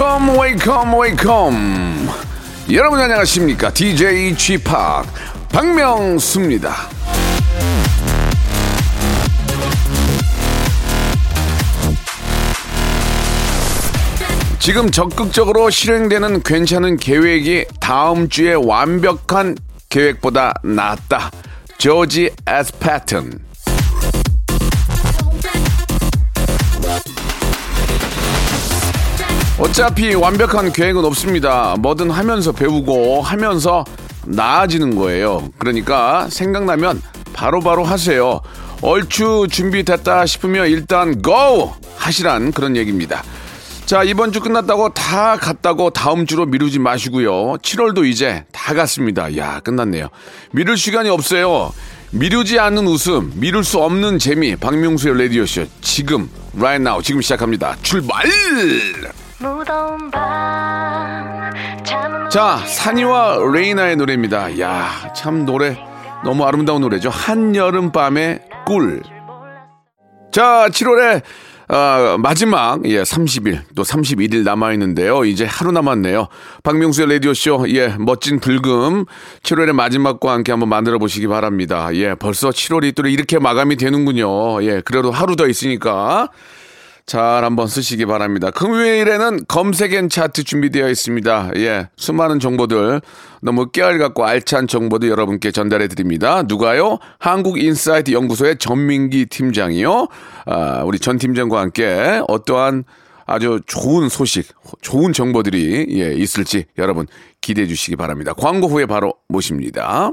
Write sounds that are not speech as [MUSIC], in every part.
Welcome, welcome, welcome. 여러분 안녕하십니까? DJ Chip 박명수입니다. 지금 적극적으로 실행되는 괜찮은 계획이 다음 주에 완벽한 계획보다 낫다. 조지 에스 패턴. 어차피 완벽한 계획은 없습니다. 뭐든 하면서 배우고 하면서 나아지는 거예요. 그러니까 생각나면 바로바로 바로 하세요. 얼추 준비됐다 싶으면 일단 고! 하시란 그런 얘기입니다. 자, 이번 주 끝났다고 다 갔다고 다음 주로 미루지 마시고요. 7월도 이제 다 갔습니다. 야, 끝났네요. 미룰 시간이 없어요. 미루지 않는 웃음, 미룰 수 없는 재미, 박명수의 라디오쇼. 지금, right now, 지금 시작합니다. 출발! 자, 산이와 레이나의 노래입니다. 야, 참 노래 너무 아름다운 노래죠. 한여름 밤의 꿀. 자, 7월에 어, 마지막 예 30일 또 31일 남아 있는데요. 이제 하루 남았네요. 박명수의 라디오 쇼예 멋진 불금 7월의 마지막과 함께 한번 만들어 보시기 바랍니다. 예 벌써 7월이 또 이렇게 마감이 되는군요. 예 그래도 하루 더 있으니까 잘 한번 쓰시기 바랍니다. 금요일에는 검색엔 차트 준비되어 있습니다. 예, 수많은 정보들 너무 깨알 같고 알찬 정보도 여러분께 전달해 드립니다. 누가요? 한국인사이트 연구소의 전민기 팀장이요. 아, 우리 전 팀장과 함께 어떠한 아주 좋은 소식, 좋은 정보들이 예, 있을지 여러분 기대해 주시기 바랍니다. 광고 후에 바로 모십니다.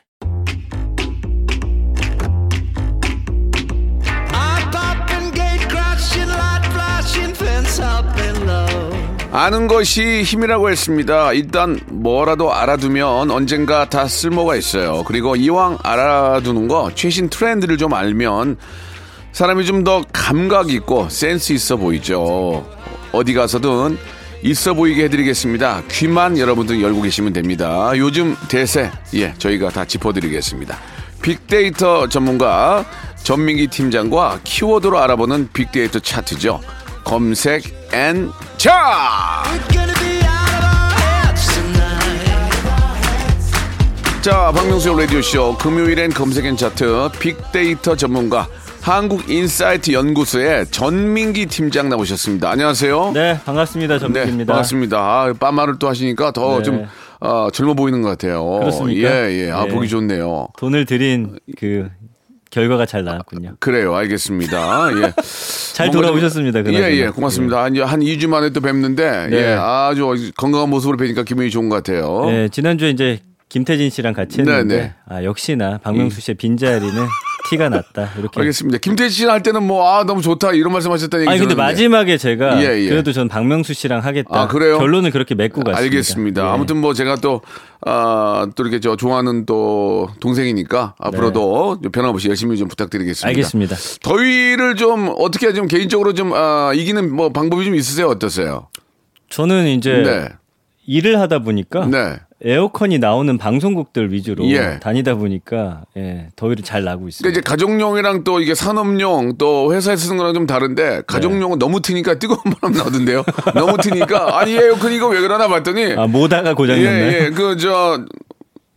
아는 것이 힘이라고 했습니다. 일단 뭐라도 알아두면 언젠가 다 쓸모가 있어요. 그리고 이왕 알아두는 거 최신 트렌드를 좀 알면 사람이 좀 더 감각 있고 센스 있어 보이죠. 어디 가서든 있어 보이게 해드리겠습니다. 귀만 여러분들 열고 계시면 됩니다. 요즘 대세, 예, 저희가 다 짚어드리겠습니다. 빅데이터 전문가 전민기 팀장과 키워드로 알아보는 빅데이터 차트죠. 검색 and 차! 자, 박명수의 라디오쇼 금요일엔 검색 and 차트 빅데이터 전문가 한국인사이트 연구소의 전민기 팀장 나오셨습니다. 안녕하세요. 네, 반갑습니다. 전민기입니다. 반갑습니다. 아, 빠마를 또 하시니까 더 네. 좀 어, 젊어 보이는 것 같아요. 그렇습니까? 예, 예. 아, 네. 보기 좋네요. 돈을 들인 그 결과가 잘 나왔군요. 그래요. 알겠습니다. 예. [LAUGHS] 잘 돌아오셨습니다. 예. 예. 고맙습니다. 한, 한 2주 만에 또 뵙는데, 네. 예. 아주 건강한 모습으로 뵈니까 기분이 좋은 것 같아요. 네, 지난주에 이제 김태진 씨랑 같이 네, 했는데 네. 아, 역시나 박명수 씨의 빈자리는 [LAUGHS] 티가 났다. 이렇게. 알겠습니다. 김태희 씨랑 할 때는 뭐, 아, 너무 좋다. 이런 말씀 하셨다는 얘기 아니 근데 들었는데. 마지막에 제가 예, 예. 그래도 전 박명수 씨랑 하겠다. 아, 그래요? 결론을 그렇게 맺고 갔습니다. 알겠습니다. 예. 아무튼 뭐 제가 또, 아, 또 이렇게 저 좋아하는 또 동생이니까 앞으로도 변함없이 열심히 좀 부탁드리겠습니다. 네. 알겠습니다. 더위를 좀 어떻게 좀 개인적으로 좀, 아, 이기는 뭐 방법이 좀 있으세요? 어떠세요? 저는 이제 네. 일을 하다 보니까 네. 에어컨이 나오는 방송국들 위주로 예. 다니다 보니까 예, 더위를 잘 나고 그러니까 있습니다. 이제 가정용이랑 또 이게 산업용 또 회사에서 쓰는 거랑 좀 다른데 가정용은 너무 트니까 뜨거운 바람 나오던데요. 너무 트니까 [LAUGHS] 아니 에어컨 이거 왜 그러나 봤더니 아 모다가 고장 났나요? 예, 예. 그, 저,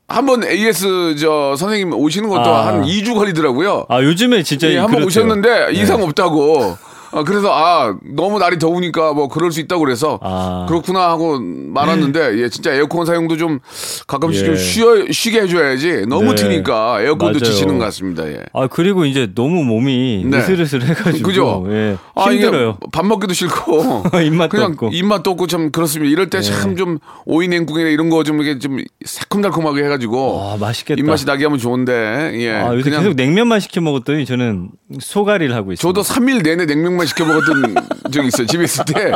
한번 AS 저 선생님 오시는 것도 아. 한 2주 걸리더라고요. 아 요즘에 진짜 예, 한번 그렇대요. 오셨는데 네. 이상 없다고. 아, 그래서 아, 너무 날이 더우니까 뭐 그럴 수 있다고 그래서 아. 그렇구나 하고 말았는데 예, 진짜 에어컨 사용도 좀 가끔씩 예. 좀 쉬어, 쉬게 해줘야지 너무 네. 트니까 에어컨도 맞아요. 지치는 것 같습니다. 예. 아 그리고 이제 너무 몸이 네. 으슬으슬 해가지고 그죠? 예, 아, 힘들어요. 밥 먹기도 싫고 [LAUGHS] 입맛도 그냥 없고. 네. 입맛도 없고 참 그렇습니다. 이럴 때 참 좀 오이 냉국이나 이런 거 좀 이렇게 좀 새콤달콤하게 해가지고 아 맛있겠다. 입맛이 나게 하면 좋은데 예 아, 요새 그냥 계속 냉면만 시켜 먹었더니 저는 소가리를 하고 있어요. 저도 3일 내내 냉면만 시켜 먹었던 적이 있어요. 집에 있을 때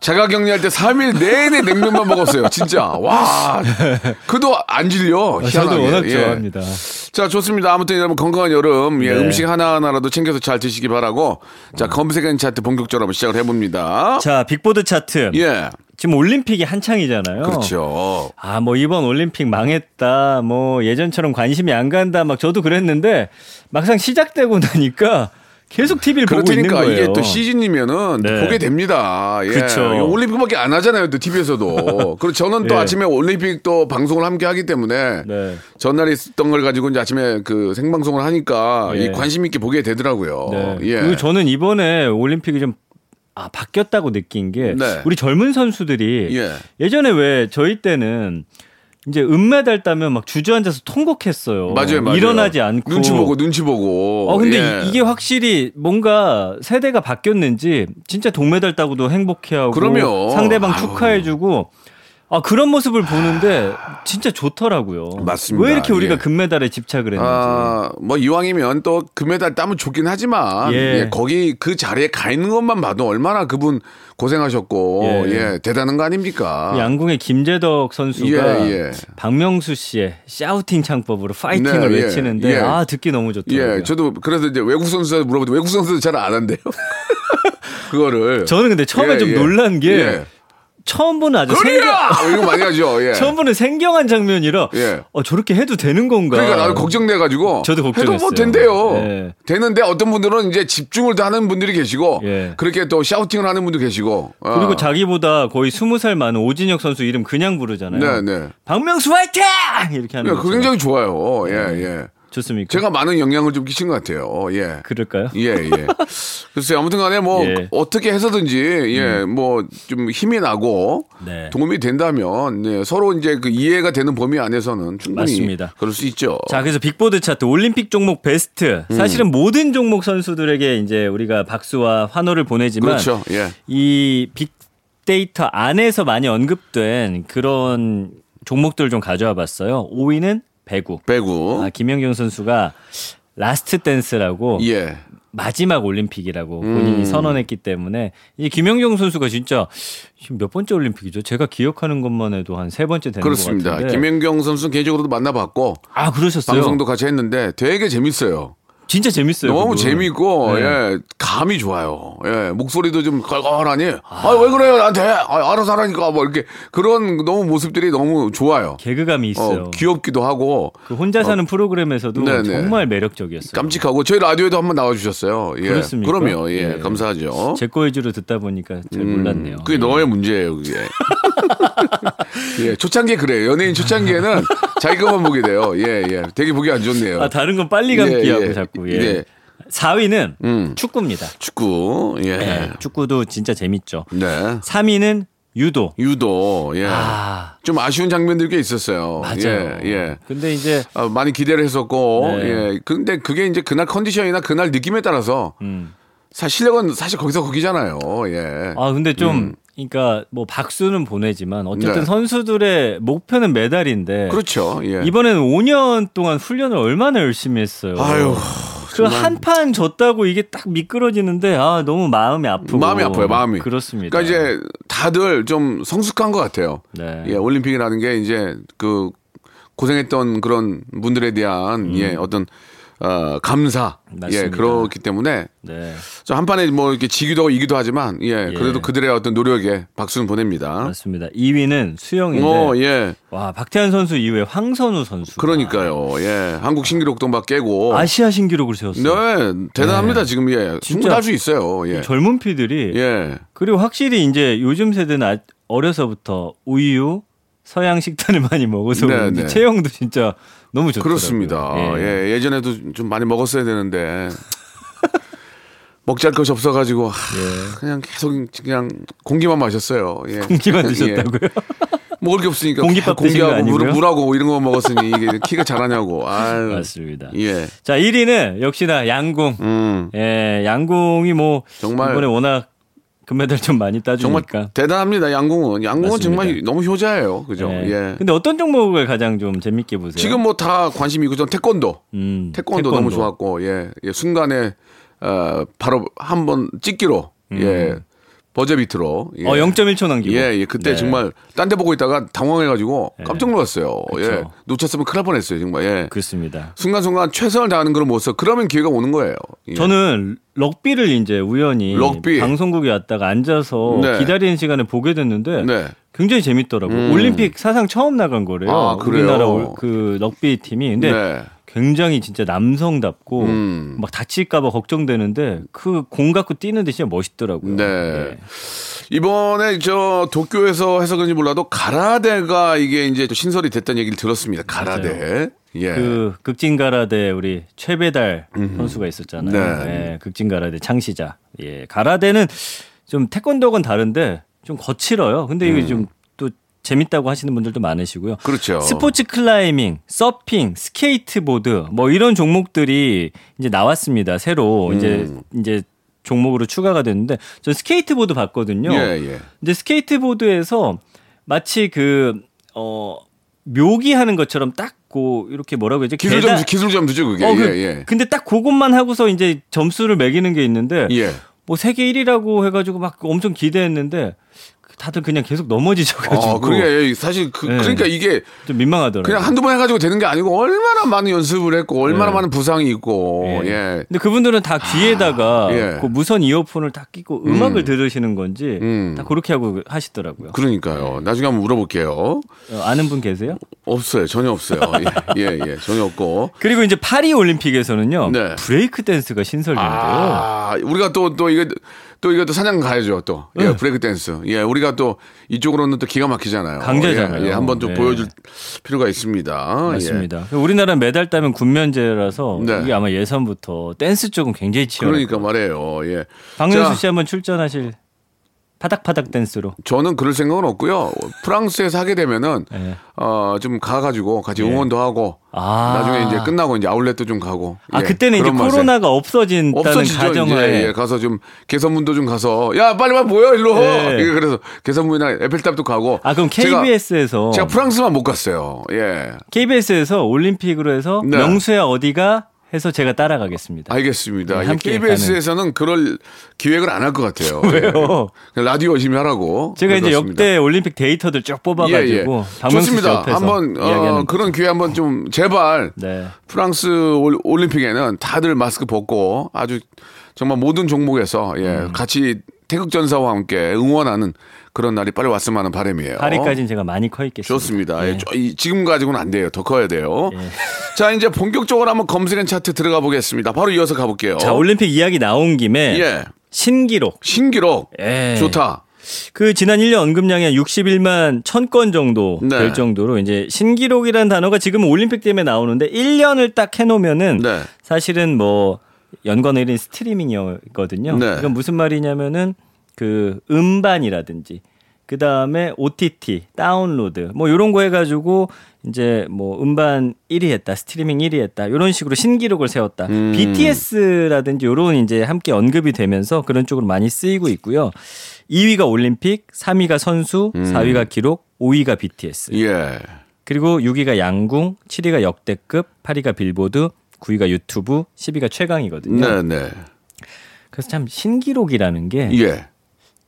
자가 격리할 때 3일 내내 냉면만 먹었어요. 진짜 와 그도 안 질려. 아, 저도 희한하게. 워낙 예. 좋아합니다. 자, 좋습니다. 아무튼 여러분 건강한 여름, 예, 네. 음식 하나하나라도 챙겨서 잘 드시기 바라고. 자, 검색엔 차트 본격적으로 한번 시작을 해봅니다. 자 빅보드 차트 예, 지금 올림픽이 한창이잖아요. 그렇죠. 아, 뭐 이번 올림픽 망했다. 뭐 예전처럼 관심이 안 간다. 막 저도 그랬는데 막상 시작되고 나니까 계속 TV를 보고 있는 거예요. 이게 또 시즌이면은 네. 보게 됩니다. 예. 그쵸. 올림픽밖에 안 하잖아요, 또 TV에서도. [LAUGHS] 그리고 저는 또 예. 아침에 올림픽 또 방송을 함께 하기 때문에 네. 전날에 있었던 걸 가지고 이제 아침에 그 생방송을 하니까 예. 이 관심 있게 보게 되더라고요. 네. 예. 그리고 저는 이번에 올림픽이 좀 아, 바뀌었다고 느낀 게 네. 우리 젊은 선수들이 예. 예전에 왜 저희 때는 이제 은메달 따면 막 주저앉아서 통곡했어요. 맞아요, 맞아요. 일어나지 않고 눈치 보고 눈치 보고. 어 근데 예. 이- 이게 확실히 뭔가 세대가 바뀌었는지 진짜 동메달 따고도 행복해하고 그럼요. 상대방 아유. 축하해주고 아 그런 모습을 보는데 진짜 좋더라고요. 맞습니다. 왜 이렇게 우리가 예. 금메달에 집착을 했는지. 아, 뭐 이왕이면 또 금메달 따면 좋긴 하지만 예. 예, 거기 그 자리에 가 있는 것만 봐도 얼마나 그분 고생하셨고 예. 예, 대단한 거 아닙니까? 그 양궁의 김재덕 선수가 예, 예. 박명수 씨의 샤우팅 창법으로 파이팅을 네, 예, 외치는데 예. 아 듣기 너무 좋더라고요. 예, 저도 그래서 이제 외국 선수한테 물어보도 외국 선수도 잘 안 한대요. [LAUGHS] 그거를. 저는 근데 처음에 예, 좀 예. 놀란 게 예. 처음 보는 아주 생경, 그래야! 이거 많이 하죠. 예. [LAUGHS] 처음 보는 생경한 장면이라 예. 어, 저렇게 해도 되는 건가? 그러니까 나도 걱정돼 가지고. 저도 해도 걱정했어요. 뭐 된대요. 예. 되는데 어떤 분들은 이제 집중을 더 하는 분들이 계시고. 예. 그렇게 또 샤우팅을 하는 분도 계시고. 어. 그리고 자기보다 거의 스무 살 많은 오진혁 선수 이름 그냥 부르잖아요. 네, 네. 박명수 화이팅! 이렇게 하는 예, 거. 그 굉장히 좋아요. 예, 예. 좋습니까? 제가 많은 영향을 좀 끼친 것 같아요. 예. 그럴까요? 예, 예. [LAUGHS] 글쎄요, 아무튼 간에 뭐, 예. 어떻게 해서든지, 예, 뭐, 좀 힘이 나고, 네. 도움이 된다면, 예, 서로 이제 그 이해가 되는 범위 안에서는 충분히 맞습니다. 그럴 수 있죠. 자, 그래서 빅보드 차트 올림픽 종목 베스트. 음. 사실은 모든 종목 선수들에게 이제 우리가 박수와 환호를 보내지만 그렇죠. 예. 이 빅데이터 안에서 많이 언급된 그런 종목들을 좀 가져와 봤어요. 5위는 배구. 배구. 아, 김연경 선수가 last dance라고 예. 마지막 올림픽이라고 음. 본인이 선언했기 때문에 이 김연경 선수가 진짜 지금 몇 번째 올림픽이죠? 제가 기억하는 것만 해도 한 세 번째 되는 그렇습니다. 것 같은데. 김연경 선수 개인적으로도 만나봤고, 아 그러셨어요? 방송도 같이 했는데 되게 재밌어요. 진짜 재밌어요. 너무. 재밌고, 네. 예, 감이 좋아요. 예, 목소리도 좀 걸걸하니, 아, 왜 그래요, 나한테? 아, 알아서 하라니까, 뭐, 이렇게, 그런 너무 모습들이 너무 좋아요. 개그감이 있어요. 어, 귀엽기도 하고, 그 혼자 사는 프로그램에서도 네네. 정말 매력적이었어요. 깜찍하고, 저희 라디오에도 한번 나와주셨어요. 예. 그렇습니까? 그럼요, 예, 예. 감사하죠. 제 거 위주로 듣다 보니까 잘 음, 몰랐네요. 그게 너의 문제예요, 그게. [LAUGHS] [LAUGHS] 예, 초창기에 그래요. 연예인 초창기에는 자기 것만 보게 돼요. 예, 예. 되게 보기 안 좋네요. 아 다른 건 빨리 감기하고 예, 예. 자꾸. 예. 예. 4위는 음. 축구입니다. 축구, 예. 네, 축구도 진짜 재밌죠. 네. 3위는 유도. 유도, 예. 아 좀 아쉬운 장면들이 꽤 있었어요. 맞아요. 예, 예. 근데 이제 아, 많이 기대를 했었고, 네. 예. 근데 그게 이제 그날 컨디션이나 그날 느낌에 따라서 음. 사실 실력은 사실 거기서 거기잖아요. 예. 아 근데 좀 그러니까 뭐 박수는 보내지만 어쨌든 네. 선수들의 목표는 메달인데 그렇죠. 예. 이번에는 5년 동안 훈련을 얼마나 열심히 했어요. 아유, 그. 한 판 졌다고 이게 딱 미끄러지는데 아 너무 마음이 아프고 마음이 아파요, 마음이. 그렇습니다. 그러니까 이제 다들 좀 성숙한 것 같아요. 네. 예, 올림픽이라는 게 이제 그 고생했던 그런 분들에 대한 예, 어떤 어, 감사 예, 음. 맞습니다. 그렇기 때문에 네. 저 한판에 뭐 이렇게 지기도 하고 이기도 하지만 예, 예. 그래도 그들의 어떤 노력에 박수는 보냅니다. 맞습니다. 2위는 수영인데 어, 예. 와 박태환 선수 이후에 황선우 선수 그러니까요. 예. 한국 신기록도 막 깨고. 아시아 신기록을 세웠어요. 네, 대단합니다. 지금 예. 충분히 할수 있어요. 예. 젊은 피들이 예. 그리고 확실히 이제 요즘 세대는 아- 어려서부터 우유 서양 식단을 [LAUGHS] 많이 먹어서 네, 그런지 네. 체형도 진짜 너무 좋더라고요. 그렇습니다. 예. 예. 예전에도 좀 많이 먹었어야 되는데. [LAUGHS] 먹지 할 것이 없어가지고 하, 그냥 계속 그냥 공기만 마셨어요. 예. [LAUGHS] 예. 공기만 드셨다고요? 먹을 게 없으니까 거 공기하고 물? 물하고 이런 거 먹었으니 이게 키가 자라냐고. 아유. 맞습니다. 예. 자 1위는 역시나 양궁. 음. 예, 양궁이 뭐 정말- 이번에 워낙 금메달 좀 많이 정말 따주니까. 대단합니다. 양궁은. 양궁은 맞습니다. 정말 너무 효자예요. 그죠? 예. 예. 근데 어떤 종목을 가장 좀 재밌게 보세요? 지금 뭐 다 관심 있고 전 태권도. 음, 태권도, 너무 좋았고 예, 예 순간에 어 바로 한번 찍기로 예 버저 비트로 예. 음. 어 0.1초 남기고. 예, 예, 그때 네. 정말 딴 데 보고 있다가 당황해가지고 깜짝 놀랐어요. 예, 그쵸. 놓쳤으면 큰일 날 뻔했어요, 정말. 예, 그렇습니다. 순간순간 최선을 다하는 그런 모습, 그러면 기회가 오는 거예요. 예. 저는 럭비를 이제 우연히 럭비. 방송국에 왔다가 앉아서 네. 기다리는 시간에 보게 됐는데 네, 굉장히 재밌더라고요. 음. 올림픽 사상 처음 나간 거래요. 아, 그래요? 우리나라 올- 그 럭비 팀이. 근데 네, 굉장히 진짜 남성답고 음. 막 다칠까봐 걱정되는데 그 공 갖고 뛰는 데 진짜 멋있더라고요. 네. 예. 이번에 저 도쿄에서 해서 그런지 몰라도 가라데가 이게 이제 또 신설이 됐다는 얘기를 들었습니다. 가라데. 예. 그 극진 가라데 우리 최배달 선수가 있었잖아요. 네. 예, 극진 가라데 창시자. 예, 가라데는 좀 태권도랑 다른데 좀 거칠어요. 근데 이게 좀또 재밌다고 하시는 분들도 많으시고요. 음. 그렇죠. 스포츠 클라이밍, 서핑, 스케이트보드 뭐 이런 종목들이 이제 나왔습니다. 새로 음. 이제 이제 종목으로 추가가 됐는데 저 스케이트보드 봤거든요. 예, 예. 근데 스케이트보드에서 마치 그, 어, 묘기 하는 것처럼 딱, 고, 이렇게 뭐라고 해야지? 기술 계단- 점수, 기술 점수죠, 그게. 어, 그, 예, 예. 근데 딱 그것만 하고서 이제 점수를 매기는 게 있는데, 예. 뭐 세계 1위라고 해가지고 막 엄청 기대했는데, 다들 그냥 계속 넘어지셔가지고. 어, 그게 사실 그, 네. 그러니까 이게 좀 민망하더라고요. 그냥 한두 번 해가지고 되는 게 아니고 얼마나 많은 연습을 했고 얼마나 네. 많은 부상이 있고 예. 예. 근데 그분들은 다 귀에다가 예. 그 무선 이어폰을 딱 끼고 음악을 들으시는 건지 음. 다 그렇게 하고 하시더라고요. 그러니까요. 나중에 한번 물어볼게요. 어, 아는 분 계세요? 없어요. 전혀 없어요. [LAUGHS] 예, 예, 예. 전혀 없고. 그리고 이제 파리 올림픽에서는요 네. 브레이크 댄스가 신설되는데요. 아, 우리가 또, 또 이게, 또 이거 또 사냥 가야죠, 또. 예, 네. 브레이크 댄스. 예, 우리가 또 이쪽으로는 또 기가 막히잖아요. 강자잖아요. 예, 예, 한번 좀 네. 보여줄 필요가 있습니다. 맞습니다. 우리나라 메달 따면 군면제라서 네. 이게 아마 예선부터 댄스 쪽은 굉장히 예. 치열해요. 그러니까 말이에요. 예. 박명수 자, 씨 한번 출전하실 파닥파닥 댄스로. 저는 그럴 생각은 없고요. 프랑스에서 하게 되면은 예. 어, 좀 가가지고 같이 응원도 하고 아. 나중에 이제 끝나고 이제 아울렛도 좀 가고. 아 예, 그때는 이제. 코로나가 없어진다는 없어지죠. 가정하에 이제 예, 가서 좀 개선문도 좀 가서 야 빨리 빨리 모여 일로. 네. 예, 그래서 개선문이나 에펠탑도 가고. 아 그럼 제가- KBS에서 제가 프랑스만 못 갔어요. 예. KBS에서 올림픽으로 해서 네. 명수야 어디가 해서 제가 따라가겠습니다. 알겠습니다. 네, 예, 함께 KBS에서는 그럴 기획을 안 할 것 같아요. [LAUGHS] 왜요? 예. 라디오 열심히 하라고. 제가 이제 그렇습니다. 역대 올림픽 데이터들 쭉 뽑아가지고 박명수 씨 좋습니다. 한번 어, 그런 기회 한번 좀 제발 네. 프랑스 올- 올림픽에는 다들 마스크 벗고 아주 정말 모든 종목에서 예, 음. 같이 태극 전사와 함께 응원하는 그런 날이 빨리 왔으면 하는 바람이에요. 파리까지는 제가 많이 커 있겠습니다. 좋습니다. 예, 예. 지금 가지고는 안 돼요. 더 커야 돼요. 자, 이제 본격적으로 한번 검색엔 차트 들어가 보겠습니다. 바로 이어서 가볼게요. 자 올림픽 이야기 나온 김에 예. 신기록. 신기록. 예. 좋다. 그 지난 1년 언급량이 한 61만 1000건 정도 네. 될 정도로 이제 신기록이라는 단어가 지금 올림픽 때문에 나오는데 1년을 딱 해놓으면은 네. 사실은 뭐 연관 1인 스트리밍이거든요. 네. 이건 무슨 말이냐면은 그 음반이라든지 그 다음에 OTT, 다운로드, 뭐 요런 거 해가지고 이제 뭐 음반 1위 했다, 스트리밍 1위 했다, 요런 식으로 신기록을 세웠다. 음. BTS라든지 요런 이제 함께 언급이 되면서 그런 쪽으로 많이 쓰이고 있고요. 2위가 올림픽, 3위가 선수, 4위가 기록, 5위가 BTS. 예. 그리고 6위가 양궁, 7위가 역대급, 8위가 빌보드, 9위가 유튜브, 10위가 최강이거든요. 네, 네. 그래서 참 신기록이라는 게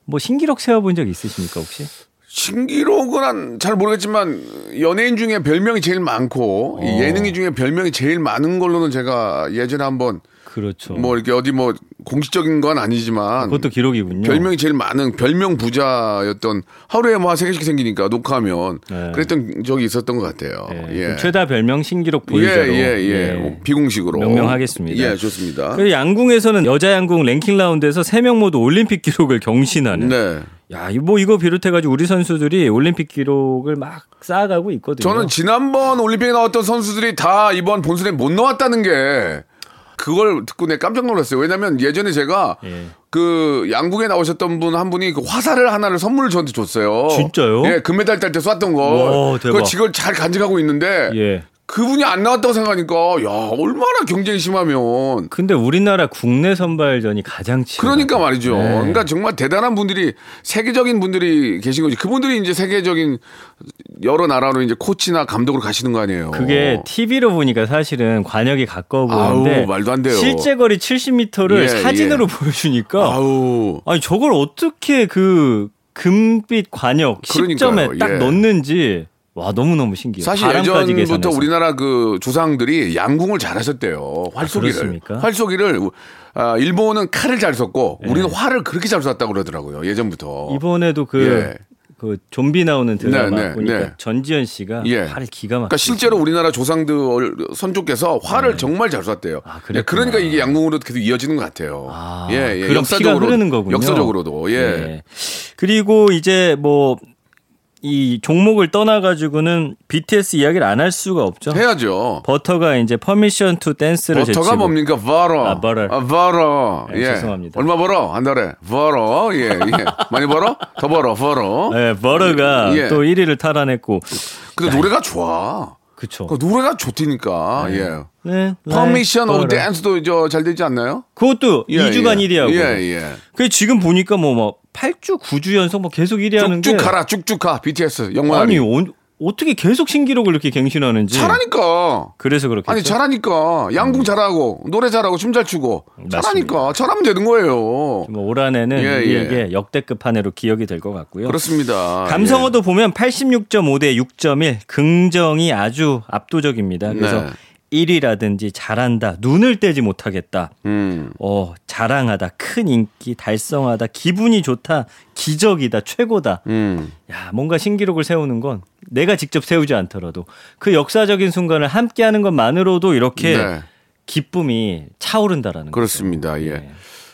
뭐 예. 신기록 세워본 적 있으십니까 혹시? 신기록은 한- 잘 모르겠지만 연예인 중에 별명이 제일 많고 이 어. 예능인 중에 별명이 제일 많은 걸로는 제가 예전에 한번 그렇죠. 뭐 이렇게 어디 뭐 공식적인 건 아니지만 그것도 기록이군요. 별명이 제일 많은 별명 부자였던 하루에 뭐 세 개씩 생기니까 녹화하면 네. 그랬던 적이 있었던 것 같아요. 예, 예. 그럼 최다 별명 신기록 예, 보유자로 예, 예. 비공식으로 명명하겠습니다. 예, 좋습니다. 그 양궁에서는 여자 양궁 랭킹 라운드에서 3명 모두 올림픽 기록을 경신하는. 네. 야, 이뭐 이거 비롯해가지고 우리 선수들이 올림픽 기록을 막 쌓아가고 있거든요. 저는 지난번 올림픽에 나왔던 선수들이 다 이번 본선에 못 나왔다는 게 그걸 듣고 내 깜짝 놀랐어요. 왜냐면 예전에 제가 예. 그 양궁에 나오셨던 분 한 분이 그 화살을 하나를 선물을 저한테 줬어요. 진짜요? 예, 금메달 딸 때 쐈던 거. 와, 대박. 그걸 지금 잘 간직하고 있는데 예. 그분이 안 나왔다고 생각하니까 야 얼마나 경쟁이 심하면 근데 우리나라 국내 선발전이 가장 치열하다. 그러니까 말이죠. 네. 그러니까 정말 대단한 분들이 세계적인 분들이 계신 거지. 그분들이 이제 세계적인 여러 나라로 이제 코치나 감독으로 가시는 거 아니에요. 그게 TV로 보니까 사실은 관역이 가까워 보이는데 아우, 말도 안 돼요. 실제 거리 70m를 예, 사진으로 보여주니까 아우 아니 저걸 어떻게 그 금빛 관역 그러니까요. 10점에 딱 예. 넣는지 와 너무 너무 신기해요. 사실 예전부터. 우리나라 그 조상들이 양궁을 잘하셨대요. 활쏘기를. 그렇습니까? 활쏘기를 아, 일본은 칼을 잘 썼고 우리는 활을 그렇게 잘 쐈다고 그러더라고요. 예전부터. 이번에도 그, 예. 그 좀비 나오는 드라마 네, 네, 보니까 네. 전지현 씨가 예. 활을 기가 막히게 그러니까 실제로 우리나라 조상들 선조께서 활을 정말 잘 쐈대요. 아, 네. 그러니까 이게 양궁으로 계속 이어지는 것 같아요. 아, 예, 예. 피가 흐르는 거군요. 역사적으로도. 예. 예. 그리고 이제 뭐 이 종목을 떠나가지고는 BTS 이야기를 안 할 수가 없죠. 해야죠. 버터가 이제 Permission to Dance를 버터가 제치고 뭡니까? 벌어. 아, 벌어. 아, 벌어. 네, 예. 죄송합니다. 얼마 벌어? 한 달에. 벌어. 예, 예. 많이 벌어? 더 벌어. 벌어. 네, 버터가 예. 또 1위를 탈환했고 근데 노래가 좋아. 그쵸. 그 노래가 좋다니까. 예. 네, Permission of. Dance도 저잘 되지 않나요? 그것도 예, 2주간 예. 1위하고. 예, 예. 그 지금 보니까 뭐뭐 8주, 9주 연속 뭐 계속 1위 하는 게 쭉쭉 가라. 쭉쭉 가. BTS. 영원하리. 아니 어, 어떻게 계속 신기록을 이렇게 갱신하는지 잘하니까. 그래서 그렇겠죠. 아니 잘하니까 양궁 잘하고 노래 잘하고 춤 잘 추고 잘하니까 잘하면 되는 거예요. 뭐올 한 해는 예, 예. 우리에게 역대급 한 해로 기억이 될 것 같고요. 그렇습니다. 감성어도 보면 86.5 대 6.1 긍정이 아주 압도적입니다. 그래서 네. 1위라든지 잘한다, 눈을 떼지 못하겠다, 예. 음. 어 자랑하다, 큰 인기, 달성하다, 기분이 좋다, 기적이다, 최고다. 음. 야 뭔가 신기록을 세우는 건 내가 직접 세우지 않더라도 그 역사적인 순간을 함께 하는 것만으로도 이렇게 네. 기쁨이 차오른다라는 그렇습니다. 거죠. 예.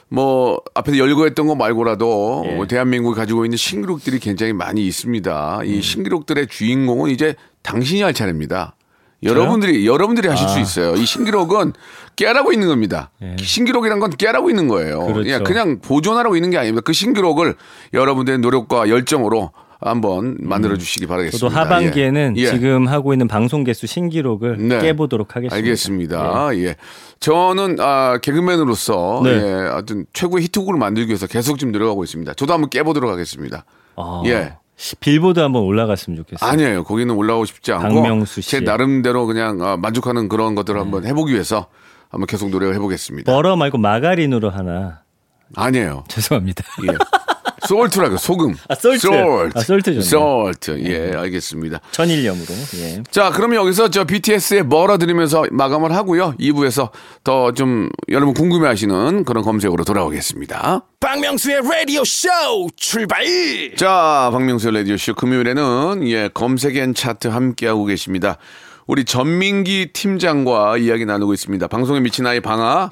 뭐 앞에서 열거했던 거 말고라도 예. 뭐 대한민국이 가지고 있는 신기록들이 굉장히 많이 있습니다. 음. 이 신기록들의 주인공은 이제 당신이 할 차례입니다. 여러분들이 여러분들이 하실 수 아. 있어요. 이 신기록은 깨라고 있는 겁니다. 예. 신기록이란 건 깨라고 있는 거예요. 그렇죠. 예, 그냥 보존하라고 있는 게 아닙니다. 그 신기록을 여러분들의 노력과 열정으로 한번 만들어 주시기 바라겠습니다. 음. 저도 하반기에는 예. 예. 지금 하고 있는 방송 개수 신기록을 네. 깨보도록 하겠습니다. 알겠습니다. 예. 저는 아, 개그맨으로서 네. 예, 하여튼 최고의 히트곡을 만들기 위해서 계속 지금 노력하고 있습니다. 저도 한번 깨보도록 하겠습니다. 아, 예. 빌보드 한번 올라갔으면 좋겠어요. 아니에요. 거기는 올라오고 싶지 않고 박명수 제. 나름대로 그냥 아, 만족하는 그런 것들을 네. 한번 해보기 위해서 한번 계속 노력을 해보겠습니다. 버러 말고 마가린으로 하나. 아니에요. [LAUGHS] 죄송합니다. 예. salt라고 소금. 아, salt. salt. 아, salt 좋네. salt. 예, 알겠습니다. 천일염으로. 예. 자, 그러면 여기서 저 BTS의 뭐라 들으면서 마감을 하고요. 2부에서 더 좀 여러분 궁금해 하시는 그런 검색으로 돌아오겠습니다. 박명수의 라디오 쇼 출발 자, 박명수 라디오 쇼 금요일에는 예, 검색 and 차트 함께 하고 계십니다. 우리 전민기 팀장과 이야기 나누고 있습니다. 방송에 미친 아이 방아.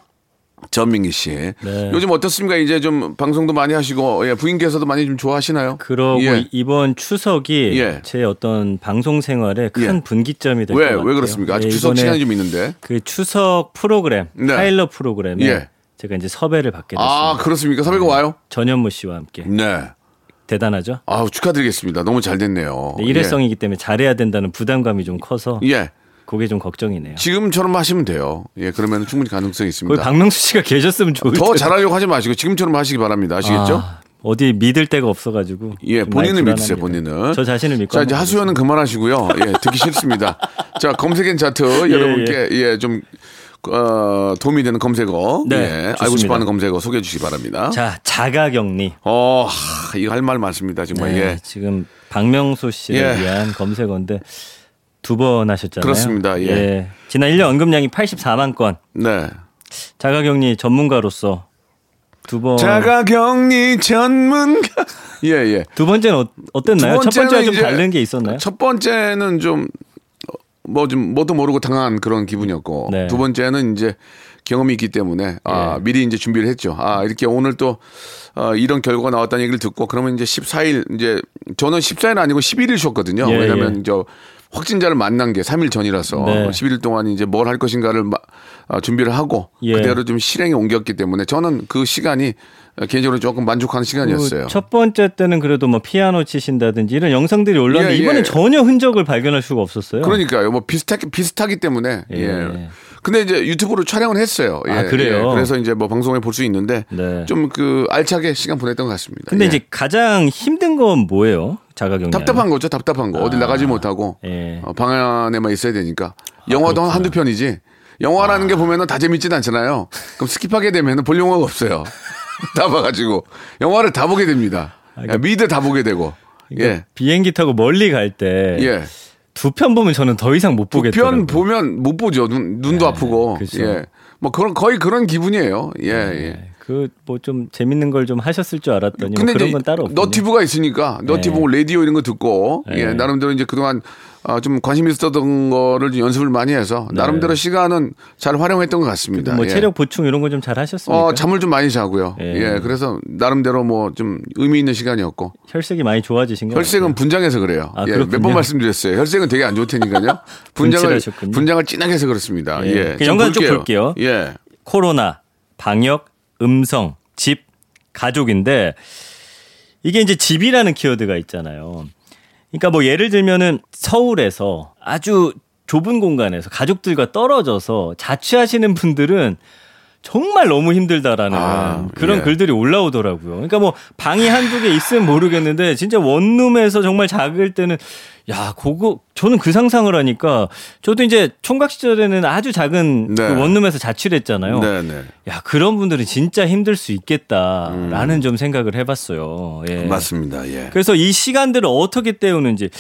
전민기 씨. 네. 요즘 어떻습니까? 이제 좀 방송도 많이 하시고, 예, 부인께서도 많이 좀 좋아하시나요? 그러고 예. 이번 추석이 예. 제 어떤 방송 생활에 큰 예. 분기점이 될것 왜, 같아요. 왜 그렇습니까? 아직 예, 추석 시간이 좀 있는데. 그 추석 프로그램 네. 파일럿 프로그램에 예. 제가 이제 섭외를 받게 됐습니다. 아, 그렇습니까? 섭외가 와요? 전현무 씨와 함께 네. 대단하죠. 아우 축하드리겠습니다. 너무 잘 됐네요. 네, 일회성이기 때문에 잘해야 된다는 부담감이 좀 커서 예. 예. 그게 좀 걱정이네요. 지금처럼 하시면 돼요. 예, 그러면 충분히 가능성이 있습니다. 박명수 씨가 계셨으면 좋을 더 텐데. 잘하려고 하지 마시고 지금처럼 하시기 바랍니다. 아시겠죠? 아, 어디 믿을 데가 없어가지고. 예, 본인을 믿으세요. 본인은. 저 자신을 믿고. 자, 이제 하수연은 그만하시고요. 예, 듣기 싫습니다. 자, 검색엔 차트 [LAUGHS] 여러분께 예, 좀 어, 도움이 되는 검색어, 네, 예, 알고 좋습니다. 싶어 하는 검색어 소개해 주시기 바랍니다. 자, 자가 격리. 어, 하, 이거 할 말 많습니다. 정말 네, 예. 지금 박명수 씨를 예. 위한 검색어인데 두 번 하셨잖아요. 그렇습니다. 예. 지난 1년 언급량이 84만 건. 네. 자가격리 전문가로서 두 번. 자가격리 전문가. [LAUGHS] 예, 예. 두 번째는 어, 어땠나요? 두첫 번째와 번째는 좀 다른 게 있었나요? 첫 번째는 좀 뭐좀 뭐도 모르고 당한 그런 기분이었고 네. 두 번째는 이제 경험이 있기 때문에 아, 예. 미리 이제 준비를 했죠. 아 이렇게 오늘 또 어, 이런 결과가 나왔다는 얘기를 듣고 그러면 이제 14일 이제 저는 14일 아니고 11일 쉬었거든요. 예, 왜냐하면 예. 저 확진자를 만난 게 3일 전이라서 네. 11일 동안 이제 뭘 할 것인가를 마- 아, 준비를 하고 예. 그대로 좀 실행에 옮겼기 때문에 저는 그 시간이 개인적으로 조금 만족하는 시간이었어요. 그 첫 번째 때는 그래도 뭐 피아노 치신다든지 이런 영상들이 올라왔는데 예, 예. 이번엔 전혀 흔적을 발견할 수가 없었어요. 그러니까요. 뭐 비슷하 비슷하기 때문에. 예. 예. 근데 이제 유튜브로 촬영을 했어요. 예. 아, 그래요? 예. 그래서 이제 뭐 방송에 볼 수 있는데 네. 좀그 알차게 시간 보냈던 것 같습니다. 근데 예. 이제 가장 힘든 건 뭐예요? 자가격리. 답답한 거죠. 답답한 거. 어디 나가지 못하고 예. 어, 방 안에만 있어야 되니까. 영화도 한 한두 편이지. 영화라는 게 보면은 다 재밌진 않잖아요. 그럼 skip하게 되면은 볼 영화가 없어요. [LAUGHS] 다 봐가지고 영화를 다 보게 됩니다. 예, 미드 다 보게 되고. 예. 비행기 타고 멀리 갈때두 예. 편 보면 저는 더 이상 못 보겠더라고요. 편 보면 못 보죠. 눈, 눈도 아프고. 그렇죠. 예. 뭐 그런 거의 그런 기분이에요. 예, 예. 그 뭐 좀 재밌는 걸 좀 하셨을 줄 알았더니 뭐 근데 그런 이제 건 따로 없군요. 너티브가 있으니까 너티브 네. 라디오 이런 거 듣고 네. 예, 나름대로 이제 그동안 아, 좀 관심 있었던 거를 좀 연습을 많이 해서 나름대로 시간은 잘 활용했던 것 같습니다. 뭐 예. 체력 보충 이런 건좀잘 하셨습니까? 어, 잠을 좀 많이 자고요. 예. 예. 그래서 나름대로 뭐 좀 의미 있는 시간이었고 혈색이 많이 좋아지신 거 혈색은 분장해서 그래요. 아, 예. 몇 번 말씀드렸어요. 혈색은 되게 안 좋다니까요. [LAUGHS] 분장을 분칠하셨군요. 분장을 진하게 해서 그렇습니다. 예. 예. 그좀 연관 좀 볼게요. 예. 코로나, 방역, 음성, 집, 가족인데 이게 이제 집이라는 키워드가 있잖아요. 그러니까 뭐 예를 들면은 서울에서 아주 좁은 공간에서 가족들과 떨어져서 자취하시는 분들은 정말 너무 힘들다라는 아, 그런 예. 글들이 올라오더라고요. 그러니까 뭐 방이 한두 개 있으면 모르겠는데 진짜 원룸에서 정말 작을 때는 야, 그거 저는 그 상상을 하니까 저도 이제 총각 시절에는 아주 작은 네. 그 원룸에서 자취를 했잖아요. 네, 네. 야, 그런 분들은 진짜 힘들 수 있겠다라는 좀 생각을 해 봤어요. 예. 음. 맞습니다. 예. 그래서 이 시간들을 어떻게 때우는지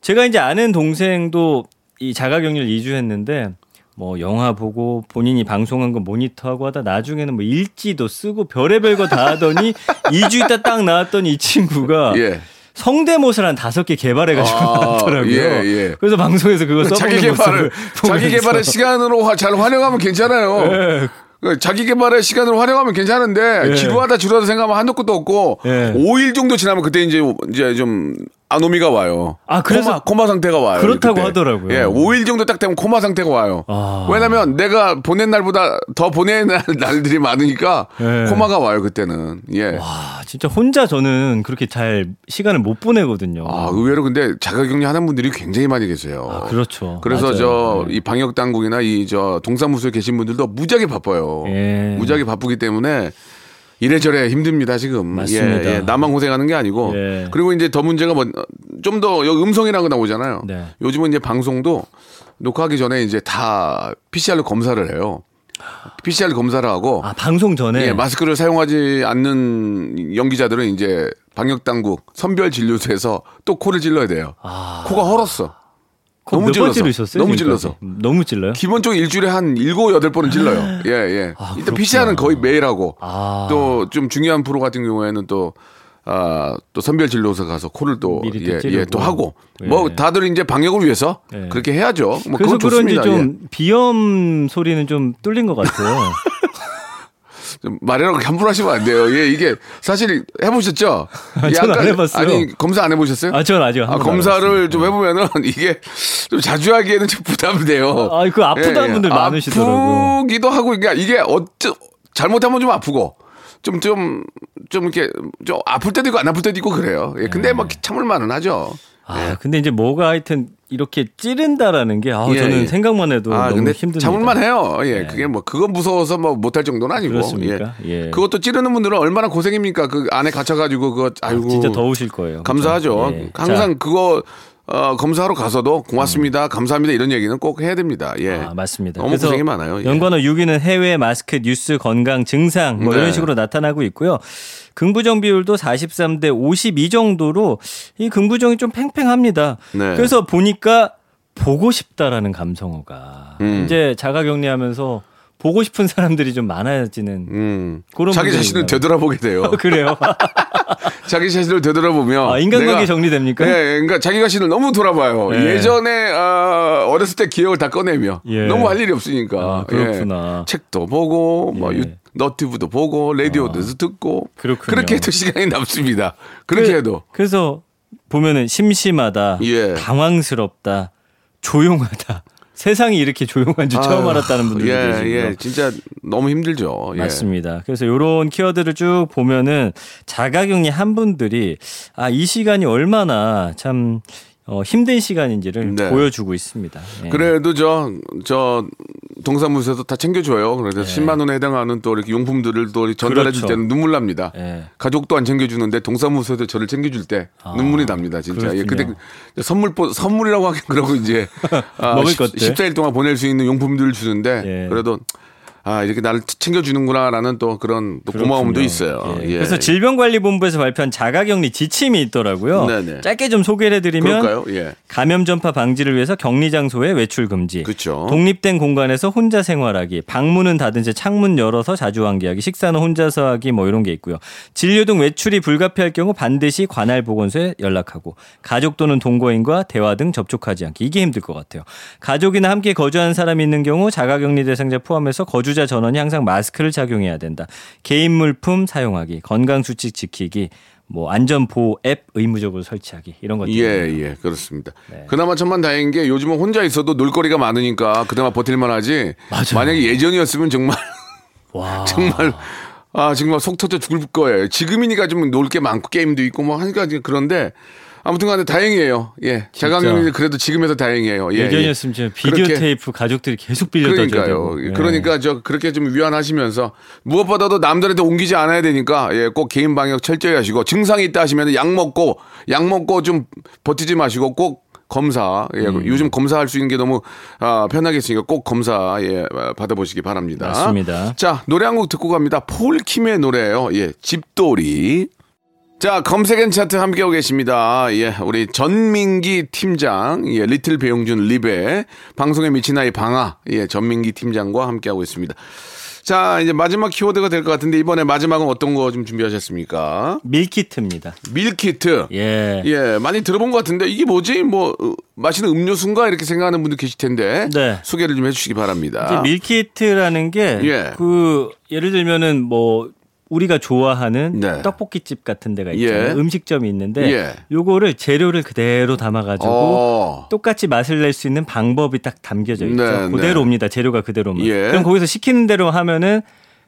제가 이제 아는 동생도 이 자가격리를 2주 했는데 뭐 영화 보고 본인이 방송한 거 모니터하고 하다 나중에는 뭐 일지도 쓰고 별의별 거 다 하더니 [LAUGHS] 2주 있다 딱 나왔더니 이 친구가 예. 성대모사를 한 다섯 개 개발해가지고 아, 나왔더라고요. 예, 예. 그래서 방송에서 그거 써보는 자기 개발을 자기 개발의 시간으로 화- 잘 활용하면 괜찮아요. 예. 그 자기 개발의 시간을 활용하면 괜찮은데 예. 지루하다 지루하다 생각하면 한도 끝도 없고 예. 5일 정도 지나면 그때 이제 이제 좀 아노미가 와요. 아, 그래서 코마, 코마 상태가 와요. 그렇다고 그때. 하더라고요. 예, 5일 정도 딱 되면 코마 상태가 와요. 아. 왜냐면 내가 보낸 날보다 더 보낸 [LAUGHS] 날, 날들이 많으니까 예. 코마가 와요 그때는. 예. 와, 진짜 혼자 저는 그렇게 잘 시간을 못 보내거든요. 아, 의외로 근데 자가 격리 하는 분들이 굉장히 많이 계세요. 아, 그렇죠. 그래서 맞아요. 저이 방역 당국이나 이 저 동사무소에 계신 분들도 무지하게 바빠요. 예. 무지하게 바쁘기 때문에 이래저래 힘듭니다 지금. 맞습니다. 예, 예. 나만 고생하는 게 아니고. 예. 그리고 이제 더 문제가 뭐 좀더거 나오잖아요. 네. 요즘은 이제 방송도 녹화하기 전에 이제 다 PCR로 검사를 해요. PCR 검사를 하고 아, 방송 전에 예, 마스크를 사용하지 않는 연기자들은 이제 방역 당국 선별 진료소에서 또 코를 찔러야 돼요. 아. 코가 헐었어. 너무 찔러서. 찌르셨어요? 너무 지금까지? 찔러서. 너무 찔러요? 기본적으로 일주일에 한 일곱 여덟 번은 찔러요. 예, 예. 아, 일단. PCR은 거의 매일 하고 아. 또좀 중요한 프로 같은 경우에는 또 아, 또 선별 진료소 가서 코를 또, 예. 예, 또 하고. 예. 뭐 다들 이제 방역을 위해서 예. 그렇게 해야죠. 뭐 그래서 그런지. 좀 비염 소리는 좀 뚫린 것 같아요. 예. [LAUGHS] 좀 말이라고 함부로 하시면 안 돼요. 예, 이게 사실 해보셨죠? 아, [LAUGHS] 저는 안 해봤어요. 아니, 검사 안 해보셨어요? 아, 저는 아직 한 아, 검사를. 좀 해보면은 [LAUGHS] 이게 좀 자주 하기에는 좀 부담이 돼요. 아, 그 아프다는 분들 많으시더라고요. 아프기도 하고, 그러니까 이게 어쩌, 잘못하면 좀 아프고, 좀 좀 좀 이렇게 좀 아플 때도 있고 안 아플 때도 있고 그래요. 예, 근데 네. 막 참을 만은 하죠. 아, 근데 이제 뭐가 하여튼 이렇게 찌른다라는 게 아, 예, 저는 예. 생각만 해도 아, 너무 근데 힘듭니다. 참을만 해요. 예, 네. 그게 뭐 그건 무서워서 뭐 못할 정도는 아니고. 그렇습니까? 예. 예. 그것도 찌르는 분들은 얼마나 고생입니까? 그 안에 갇혀 가지고 그거 아이고 진짜 더우실 거예요. 감사하죠. 예. 항상 자, 그거 어, 검사하러 가서도 고맙습니다, 감사합니다 이런 얘기는 꼭 해야 됩니다. 예. 아, 맞습니다. 너무 고생이 많아요. 예. 연관어 6위는 해외 마스크 뉴스 건강 증상 뭐 네. 이런 식으로 나타나고 있고요. 긍부정 비율도 43대 52 정도로 이 긍부정이 좀 팽팽합니다. 네. 그래서 보니까 보고 싶다라는 감성어가 음. 이제 자가격리하면서 보고 싶은 사람들이 좀 많아지는 음. 그런 자기 자신을? 되돌아보게 돼요. 그래요. [LAUGHS] 자기 자신을 되돌아보면 아, 인간관계 내가- 정리됩니까? 예, 그러니까 자기 자신을 너무 돌아봐요. 네. 예 전에 아, 어렸을 때 기억을 다 꺼내며 예. 너무 할 일이 없으니까 아, 그렇구나. 예. 책도 보고 뭐 예. 유, 너튜브도 보고 라디오도 듣고 그렇군요. 그렇게 해도 시간이 남습니다. 그렇게 그- 해도 그래서 보면은 심심하다, 예. 당황스럽다, 조용하다. 세상이 이렇게 조용한 줄 처음 알았다는 분들도 예, 계시고요. 예, 진짜 너무 힘들죠. 예. 맞습니다. 그래서 요런 키워드를 쭉 보면은 자가격리 한 분들이 아, 이 시간이 얼마나 참 어, 힘든 시간인지를 네. 보여주고 있습니다. 예. 그래도 저, 저, 동사무소에서 다 챙겨줘요. 그래서 예. 10만 원에 해당하는 또 이렇게 용품들을 또 전달해 줄 그렇죠. 때는 눈물 납니다. 예. 가족도 안 챙겨주는데 동사무소에서 저를 챙겨줄 때 아, 눈물이 납니다, 진짜. 예, 그렇군요. 그 선물, 보- 선물이라고 하긴 그러고 이제 [LAUGHS] 아, 먹을 10, 것들. 14일 동안 보낼 수 있는 용품들을 주는데 예. 그래도 아, 이렇게 나를 챙겨주는구나라는 또 그런 또 고마움도. 있어요. 예. 예. 그래서 질병관리본부에서 발표한 자가격리 지침이 있더라고요. 네네. 짧게 좀 소개를 해드리면 그럴까요? 예. 감염 전파 방지를 위해서 격리 장소의 외출 금지. 그쵸. 독립된 공간에서 혼자 생활하기. 방문은 닫은 채 창문 열어서 자주 환기하기. 식사는 혼자서 하기 뭐 이런 게 있고요. 진료 등 외출이 불가피할 경우 반드시 관할 보건소에 연락하고 가족 또는 동거인과 대화 등 접촉하지 않기. 이게 힘들 것 같아요. 가족이나 함께 거주하는 사람이 있는 경우 자가격리 대상자 포함해서 거 주자 전원이 항상 마스크를 착용해야 된다. 개인 물품 사용하기, 건강 수칙 지키기, 뭐 안전 보호 앱 의무적으로 설치하기 이런 것들. 예, 예, 그렇습니다. 네. 그나마 천만 다행인 게 요즘은 혼자 있어도 놀거리가 많으니까 그나마 버틸만 하지. 맞아요. 만약에 예전이었으면 정말, 와. [LAUGHS] 정말, 아, 정말 속 터져 죽을 거예요. 지금이니까 좀 놀 게 많고 게임도 있고 뭐 하니까 그런데 아무튼 간에 다행이에요. 예. 자가격리 그래도 지금에서 다행이에요. 예, 예전이었으면 진짜 비디오 그렇게- 테이프 가족들이 계속 빌려다 그러니까요. 되고. 예. 그러니까 저 그렇게 좀 위안하시면서 무엇보다도 남들한테 옮기지 않아야 되니까 예, 꼭 개인 방역 철저히 하시고 증상이 있다 하시면 약 먹고 약 먹고 좀 버티지 마시고 꼭 검사 예, 음. 요즘 검사할 수 있는 게 너무 아, 편하겠으니까 꼭 검사 예, 받아보시기 바랍니다. 맞습니다. 자 노래 한 곡 듣고 갑니다. 폴킴의 노래예요. 예, 집돌이. 자, 검색N차트 함께하고 계십니다. 예, 우리 전민기 팀장, 예, 리틀 배용준 리베, 방송에 미친 아이 방아, 예, 전민기 팀장과 함께하고 있습니다. 자, 이제 마지막 키워드가 될 것 같은데, 이번에 마지막은 어떤 거 좀 준비하셨습니까? 밀키트입니다. 밀키트. 예. 예, 많이 들어본 것 같은데, 이게 뭐지? 뭐, 어, 마시는 음료수인가? 이렇게 생각하는 분들 계실 텐데, 네. 소개를 좀 해주시기 바랍니다. 밀키트라는 게 예. 그 예를 들면은 뭐 우리가 좋아하는 네. 떡볶이집 같은 데가 있잖아요. 예. 음식점이 있는데 예. 요거를 재료를 그대로 담아 가지고 어. 똑같이 맛을 낼 수 있는 방법이 딱 담겨져 있죠. 네, 그대로 네. 옵니다. 재료가 그대로면. 예. 그럼 거기서 시키는 대로 하면은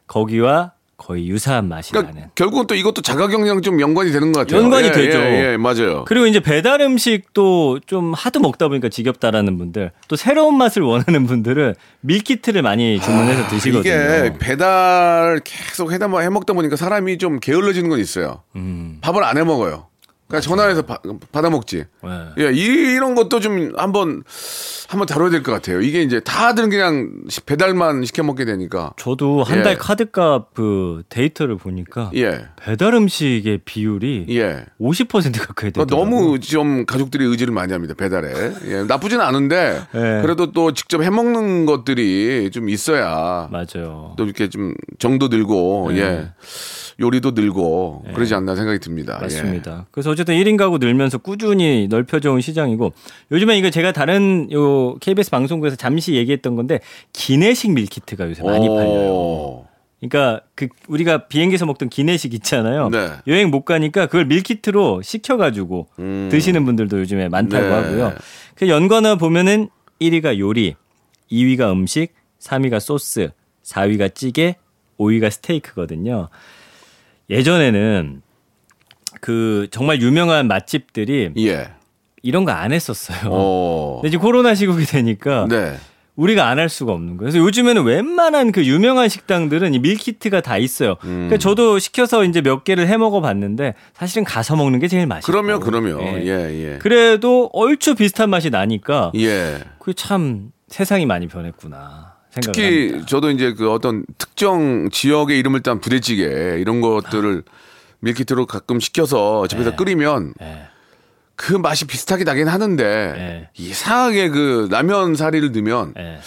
거기와 거의 유사한 맛이 그러니까 나는. 결국은 또 이것도 자가격리랑 좀 연관이 되는 것 같아요. 연관이 예, 되죠. 예, 예, 맞아요. 그리고 이제 배달 음식도 좀 하도 먹다 보니까 지겹다라는 분들, 또 새로운 맛을 원하는 분들은 밀키트를 많이 주문해서 드시거든요. 아, 이게 배달 계속 해다 해 먹다 보니까 사람이 좀 게을러지는 건 있어요. 음. 밥을 안 해 먹어요. 그러니까 전화해서 바- 받아 먹지. 네. 예, 이런 것도 좀 한번 한번 다뤄야 될 것 같아요. 이게 이제 다들 그냥 시- 배달만 시켜 먹게 되니까. 저도 한달 예. 카드값 그 데이터를 보니까 예, 배달 음식의 비율이 예. 50% 가까이 그러니까 되더라고요. 너무 좀 가족들이 의지를 많이 합니다 배달에 예, 나쁘지는 않은데 예. 그래도 또 직접 해 먹는 것들이 좀 있어야 맞아요. 또 이렇게 좀 정도 들고 네. 예 요리도 늘고 그러지 않나 생각이 듭니다. 예. 맞습니다. 그래서 어쨌든 1인 가구 늘면서 꾸준히 넓혀져 온 시장이고 요즘에 이거 제가 다른 요 KBS 방송국에서 잠시 얘기했던 건데 기내식 밀키트가 요새 많이 오. 팔려요. 그러니까 그 우리가 비행기에서 먹던 기내식 있잖아요. 네. 여행 못 가니까 그걸 밀키트로 시켜가지고 음. 드시는 분들도 요즘에 많다고 네. 하고요. 그 연관어 보면은 1위가 요리, 2위가 음식, 3위가 소스, 4위가 찌개, 5위가 스테이크거든요. 예전에는 그 정말 유명한 맛집들이 예. 이런 거 안 했었어요. 어. 근데 이제 코로나 시국이 되니까 네. 우리가 안 할 수가 없는 거예요. 그래서 요즘에는 웬만한 그 유명한 식당들은 이 밀키트가 다 있어요. 음. 그러니까 저도 시켜서 이제 몇 개를 해 먹어 봤는데 사실은 가서 먹는 게 제일 맛있고. 그러면 그러면 예. 예, 예. 그래도 얼추 비슷한 맛이 나니까 예. 그게 참 세상이 많이 변했구나 특히 합니다. 저도 이제 그 어떤 특정 지역의 이름을 딴 부대찌개 이런 것들을 밀키트로 가끔 시켜서 집에서 네. 끓이면 예. 그 맛이 비슷하게 나긴 하는데 네. 이상하게 그 라면 사리를 넣으면 예.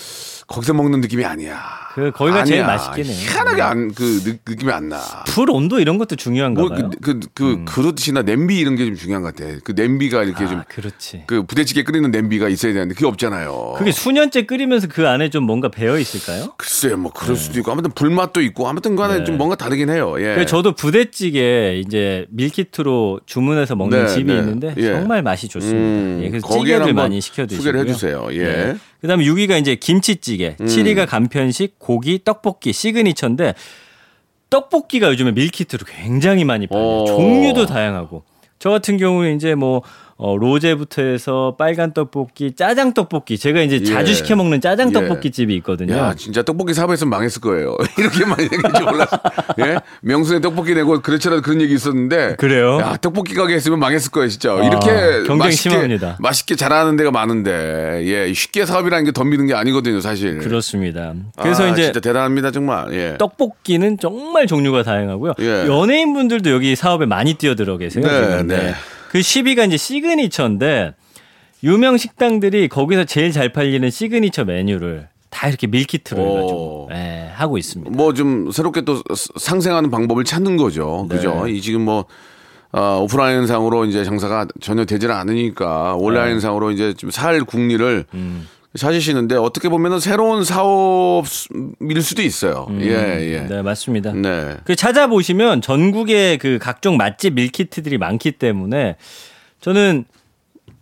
거기서 먹는 느낌이 아니야. 그 거기가 제일 맛있긴 해요. 희한하게 안 그 느낌이 안 나. 불 온도 이런 것도 중요한가 봐요. 음. 뭐그 그, 그 그릇이나 냄비 이런 게 좀 중요한 것 같아. 그 냄비가 이렇게 아, 좀 그렇지. 그 부대찌개 끓이는 냄비가 있어야 되는데 그게 없잖아요. 그게 수년째 끓이면서 그 안에 좀 뭔가 배어 있을까요? 글쎄 뭐 그럴 수도 있고 아무튼 불맛도 있고 아무튼 간에 네. 좀 뭔가 다르긴 해요. 예. 저도 부대찌개 이제 밀키트로 주문해서 먹는 네, 집이 네. 있는데 예. 정말 맛이 좋습니다. 음, 예, 그래서 찌개를 많이 시켜 드시고요. 소개를 해 주세요. 예. 그다음에 6위가 이제 김치찌개, 음. 7위가 간편식, 고기, 떡볶이, 시그니처인데 떡볶이가 요즘에 밀키트로 굉장히 많이 팔려요. 오. 종류도 다양하고. 저 같은 경우는 이제 뭐 어, 로제부터 해서 빨간 떡볶이, 짜장 떡볶이. 제가 이제 자주 예. 시켜 먹는 짜장 예. 떡볶이 집이 있거든요. 야, 진짜 떡볶이 사업했으면 망했을 거예요. [LAUGHS] 이렇게 많이 생길지 몰랐어. 예? 명수네 떡볶이 내고 그렇지라도 그런 얘기 있었는데. 그래요? 야, 떡볶이 가게 했으면 망했을 거예요, 진짜. 아, 이렇게 경쟁 맛있게, 심합니다. 맛있게 잘하는 데가 많은데. 예, 쉽게 사업이라는 게 덤비는 게 아니거든요, 사실. 그렇습니다. 그래서 아, 이제 진짜 대단합니다, 정말. 예. 떡볶이는 정말 종류가 다양하고요. 예. 연예인분들도 여기 사업에 많이 뛰어들어 계세요. 네, 지금. 네. 그 10위가 이제 시그니처인데 유명 식당들이 거기서 제일 잘 팔리는 시그니처 메뉴를 다 이렇게 밀키트로 오. 해가지고 예, 하고 있습니다. 뭐 좀 새롭게 또 상생하는 방법을 찾는 거죠. 네. 그죠? 이 지금 뭐 어, 오프라인상으로 이제 장사가 전혀 되지는 않으니까 온라인상으로 이제 좀 살 국리를 네. 음. 찾으시는데 어떻게 보면은 새로운 사업일 수도 있어요. 예, 예. 네, 맞습니다. 네. 그 찾아보시면 전국에 그 각종 맛집 밀키트들이 많기 때문에 저는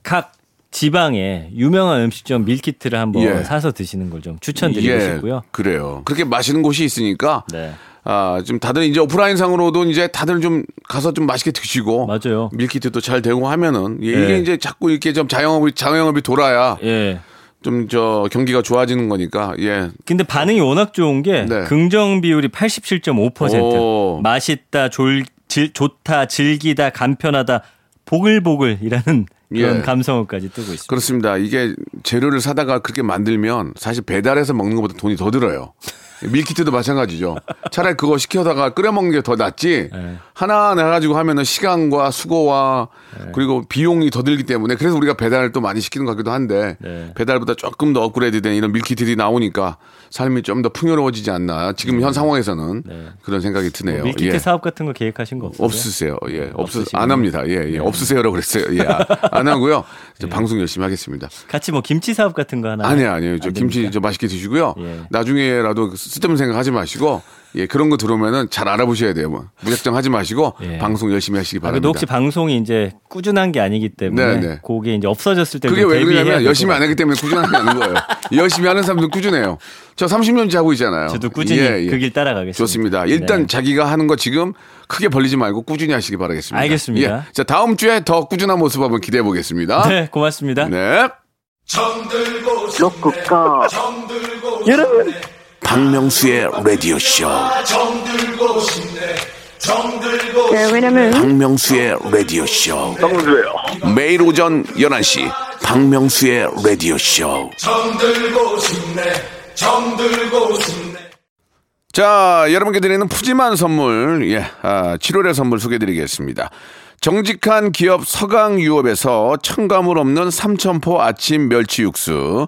각 지방에 유명한 음식점 밀키트를 한번 예. 사서 드시는 걸 좀 추천드리고 예, 싶고요. 그래요. 그렇게 맛있는 곳이 있으니까 네. 아, 좀 다들 이제 오프라인 상으로도 이제 다들 좀 가서 좀 맛있게 드시고 맞아요. 밀키트도 잘 되고 하면은 예, 예. 이게 이제 자꾸 이렇게 좀 자영업이 자영업이 돌아야 예. 좀 저 경기가 좋아지는 거니까 예. 근데 반응이 워낙 좋은 게 네. 긍정 비율이 87.5%. 오. 맛있다, 졸, 질, 좋다, 즐기다, 간편하다, 보글보글이라는 그런 예. 감성어까지 뜨고 있습니다. 그렇습니다. 이게 재료를 사다가 그렇게 만들면 사실 배달해서 먹는 것보다 돈이 더 들어요. 밀키트도 마찬가지죠. 차라리 그거 시켜다가 끓여 먹는 게 더 낫지. 네. 하나하나 해가지고 하면은 시간과 수고와 그리고 비용이 더 들기 때문에 그래서 우리가 배달을 또 많이 시키는 것 같기도 한데 네. 배달보다 조금 더 업그레이드된 이런 밀키트들이 나오니까 삶이 좀 더 풍요로워지지 않나. 지금 현 상황에서는 그런 생각이 드네요. 네. 밀키트 예. 사업 같은 거 계획하신 거 없어요? 없으세요. 예, 없으. 안 합니다. 예, 예. 없으세요라고 그랬어요. 예, 아, [LAUGHS] 안 하고요. 방송 열심히 하겠습니다. 같이 뭐 김치 사업 같은 거 하나 아니요, 아니요. 저안 김치 됩니까? 저 맛있게 드시고요. 예. 나중에라도 쓸데없는 생각하지 마시고 예 그런 거 들어오면은 잘 알아보셔야 돼요. 뭐. 무작정 하지 마시고 예. 방송 열심히 하시기 아, 바랍니다. 그래도 혹시 방송이 이제 꾸준한 게 아니기 때문에 네, 네. 그게 이제 없어졌을 때 그게 왜 그러냐면 열심히 안 하기 때문에 꾸준하게 하는 거예요. 열심히 하는 사람들은 꾸준해요. 저 30년째 하고 있잖아요. 저도 꾸준히 예, 예. 그길 따라가겠습니다. 좋습니다. 일단 네. 자기가 하는 거 지금 크게 벌리지 말고 꾸준히 하시기 바라겠습니다. 알겠습니다. 예. 자 다음 주에 더 꾸준한 모습 한번 기대해 보겠습니다. 네, 고맙습니다. 네. 로쿠꺼 여러분 박명수의 라디오 쇼. 네, 왜냐면 박명수의 라디오 쇼. 정수예요. 매일 오전 11시 박명수의 라디오 쇼. 자, 여러분께 드리는 푸짐한 선물, 예, 아, 7월의 선물 소개드리겠습니다. 정직한 기업 서강유업에서 첨가물 없는 삼천포 아침 멸치 육수,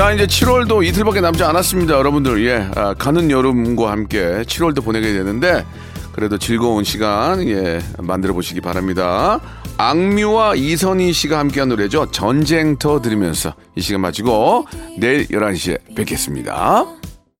자, 이제 7월도 이틀밖에 남지 않았습니다. 여러분들, 예. 아, 가는 여름과 함께 7월도 보내게 되는데, 그래도 즐거운 시간, 예, 만들어 보시기 바랍니다. 악뮤와 이선희 씨가 함께한 노래죠. 전쟁터 들으면서 이 시간 마치고 내일 11시에 뵙겠습니다.